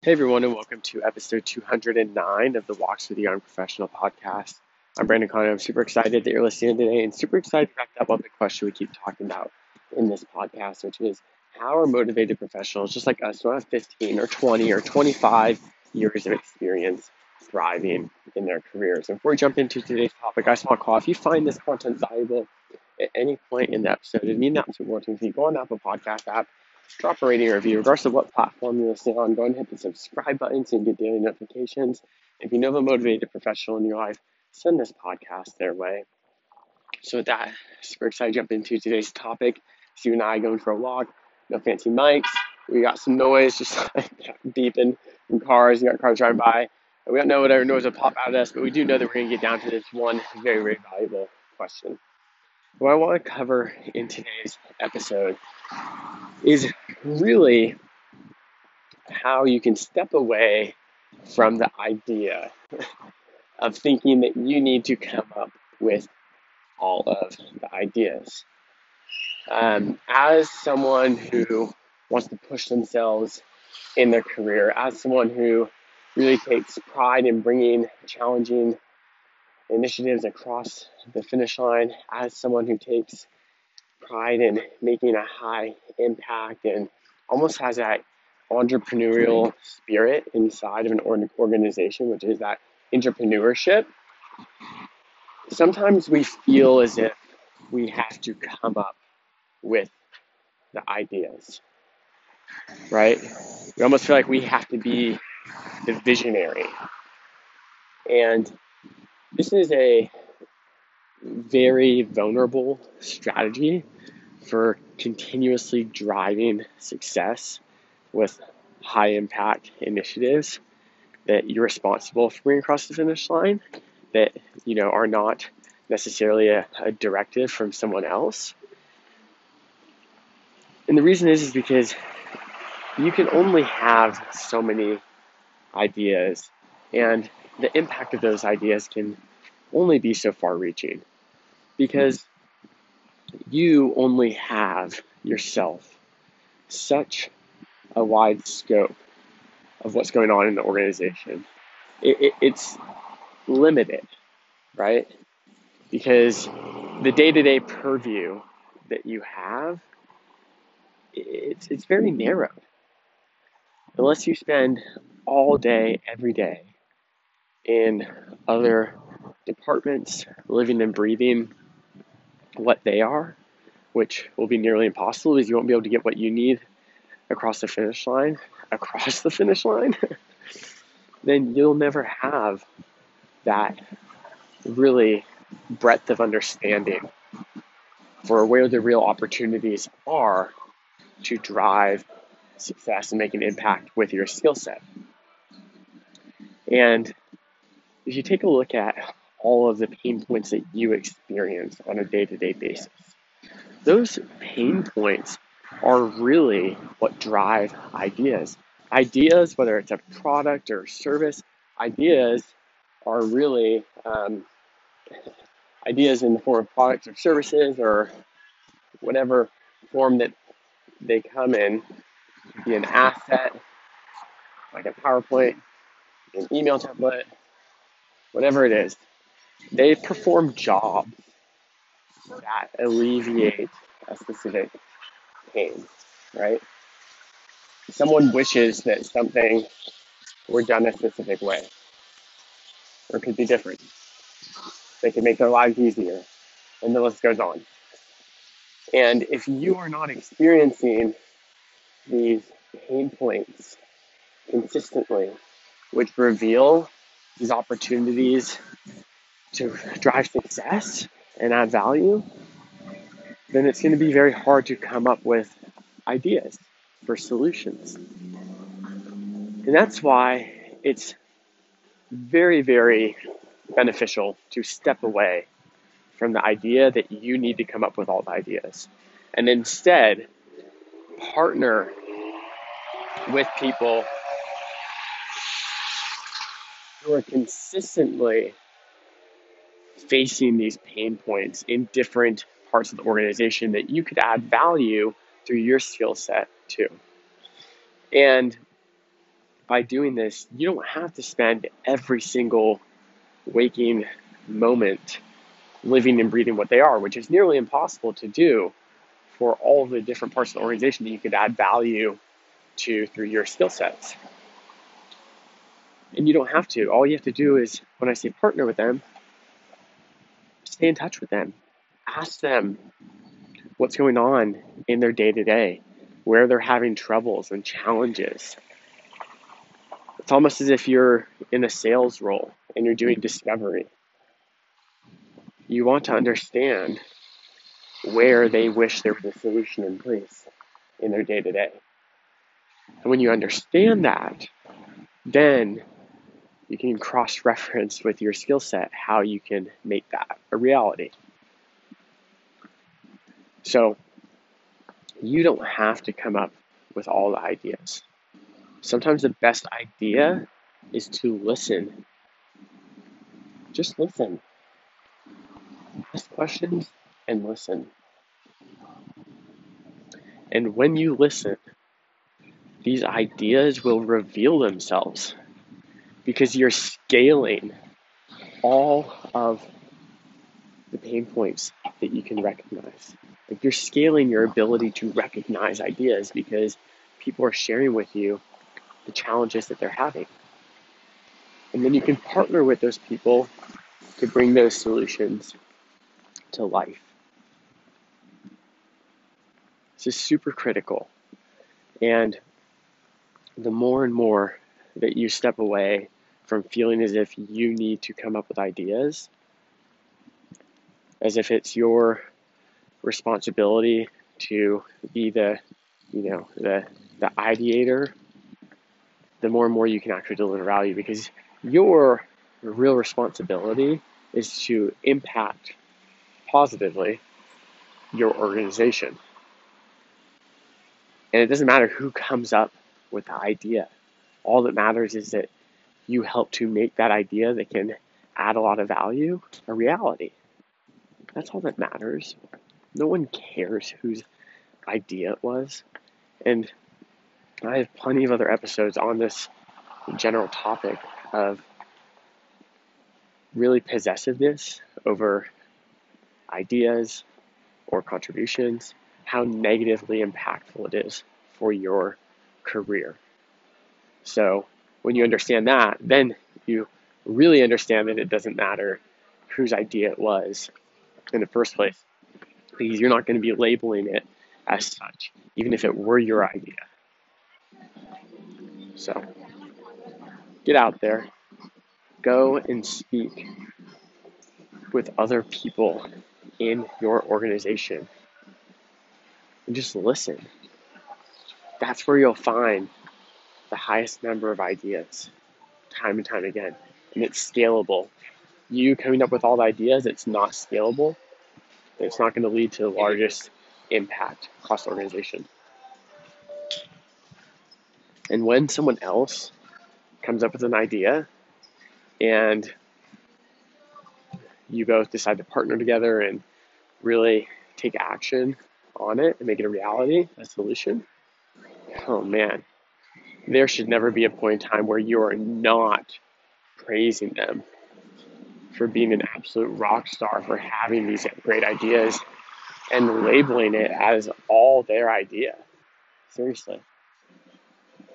Hey everyone, and welcome to episode 209 of the Walks with the Young Professional podcast. I'm Brandon Connor. I'm super excited that you're listening today and super excited to wrap up on the question we keep talking about in this podcast, which is how are motivated professionals just like us who have 15 or 20 or 25 years of experience thriving in their careers? And before we jump into today's topic, I just want to call if you find this content valuable at any point in the episode, means that more to me. Go on Apple Podcast app drop a rating or review, regardless of what platform you're listening on. Go ahead and hit the subscribe button so you get daily notifications. If you know a motivated professional in your life, send this podcast their way. So with that, super excited to jump into today's topic. You and I going for a walk. No fancy mics. We got some noise, just beeping from cars. You got cars driving by. We don't know whatever noise will pop out of us, but we do know that we're going to get down to this one very, very valuable question. What I want to cover in today's episode is really how you can step away from the idea of thinking that you need to come up with all of the ideas. Um, as someone who wants to push themselves in their career, as someone who really takes pride in bringing challenging initiatives across the finish line, as someone who takes pride in making a high impact and almost has that entrepreneurial spirit inside of an organization, which is that entrepreneurship. Sometimes we feel as if we have to come up with the ideas, right? We almost feel like we have to be the visionary. And this is a very vulnerable strategy for continuously driving success with high impact initiatives that you're responsible for bringing across the finish line that you know are not necessarily a, a directive from someone else. And the reason is is because you can only have so many ideas and the impact of those ideas can only be so far reaching because you only have yourself such a wide scope of what's going on in the organization. It, it, it's limited, right? Because the day to day purview that you have, it's, it's very narrow. Unless you spend all day, every day in other departments, living and breathing what they are, which will be nearly impossible because you won't be able to get what you need across the finish line, across the finish line, then you'll never have that really breadth of understanding for where the real opportunities are to drive success and make an impact with your skill set. And if you take a look at all of the pain points that you experience on a day to day basis. Those pain points are really what drive ideas. Ideas, whether it's a product or service, ideas are really um, ideas in the form of products or services or whatever form that they come in, be an asset, like a PowerPoint, an email template, whatever it is. They perform jobs that alleviate a specific pain, right? Someone wishes that something were done a specific way, or could be different. They could make their lives easier, and the list goes on. And if you are not experiencing these pain points consistently, which reveal these opportunities to drive success and add value, then it's going to be very hard to come up with ideas for solutions. And that's why it's very, very beneficial to step away from the idea that you need to come up with all the ideas and instead partner with people who are consistently facing these pain points in different parts of the organization that you could add value through your skill set too. And by doing this, you don't have to spend every single waking moment living and breathing what they are, which is nearly impossible to do for all the different parts of the organization that you could add value to through your skill sets. And you don't have to. All you have to do is, when I say partner with them, stay in touch with them. Ask them what's going on in their day to day, where they're having troubles and challenges. It's almost as if you're in a sales role and you're doing discovery. You want to understand where they wish there was a solution in place in their day to day. And when you understand that, then you can cross reference with your skill set how you can make that a reality. So you don't have to come up with all the ideas. Sometimes the best idea is to listen. Just listen. Ask questions and listen. And when you listen, these ideas will reveal themselves because you're scaling all of the pain points that you can recognize. Like you're scaling your ability to recognize ideas because people are sharing with you the challenges that they're having. And then you can partner with those people to bring those solutions to life. This is super critical. And the more and more that you step away from feeling as if you need to come up with ideas, as if it's your responsibility to be the, you know, the the ideator, the more and more you can actually deliver value because your real responsibility is to impact positively your organization. And it doesn't matter who comes up with the idea. All that matters is that you help to make that idea that can add a lot of value a reality. That's all that matters. No one cares whose idea it was. And I have plenty of other episodes on this general topic of really possessiveness over ideas or contributions, how negatively impactful it is for your career. So when you understand that, then you really understand that it doesn't matter whose idea it was in the first place, because you're not going to be labeling it as such, even if it were your idea. So get out there, go and speak with other people in your organization, and just listen. That's where you'll find the highest number of ideas time and time again. And it's scalable. You coming up with all the ideas, it's not scalable. It's not going to lead to the largest impact across the organization. And when someone else comes up with an idea and you both decide to partner together and really take action on it and make it a reality, a solution, oh man, there should never be a point in time where you are not praising them for being an absolute rock star, for having these great ideas and labeling it as all their idea. Seriously.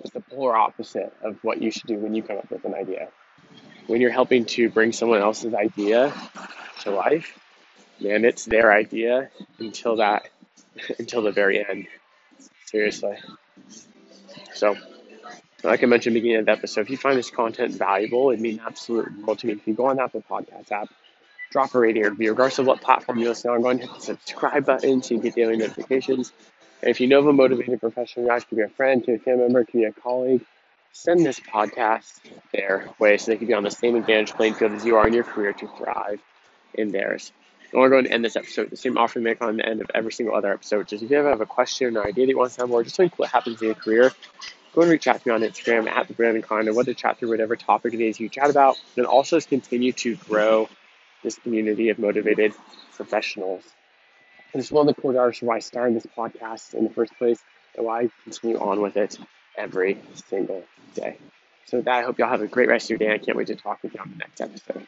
It's the polar opposite of what you should do when you come up with an idea. When you're helping to bring someone else's idea to life, man, it's their idea until that until the very end. Seriously. So like I mentioned at the beginning of the episode, if you find this content valuable, it'd mean absolute world to me. If you go on Apple Podcast app, drop a rating or review, regardless of what platform you listen on, go and hit the subscribe button so you get daily notifications. And if you know of a motivated professional, guys, could be a friend, be a family member, could be a colleague, send this podcast their way so they can be on the same advantage playing field as you are in your career to thrive in theirs. And we're going to end this episode the same offer we make on the end of every single other episode, which is if you ever have a question or idea that you want to have more, just something what happens in your career, go and reach out to me on Instagram at the Brandon Condon. What to chat through whatever topic it is you chat about, and also just continue to grow this community of motivated professionals. And it's one of the core drivers why I started this podcast in the first place and why I continue on with it every single day. So with that, I hope y'all have a great rest of your day. I can't wait to talk with you on the next episode.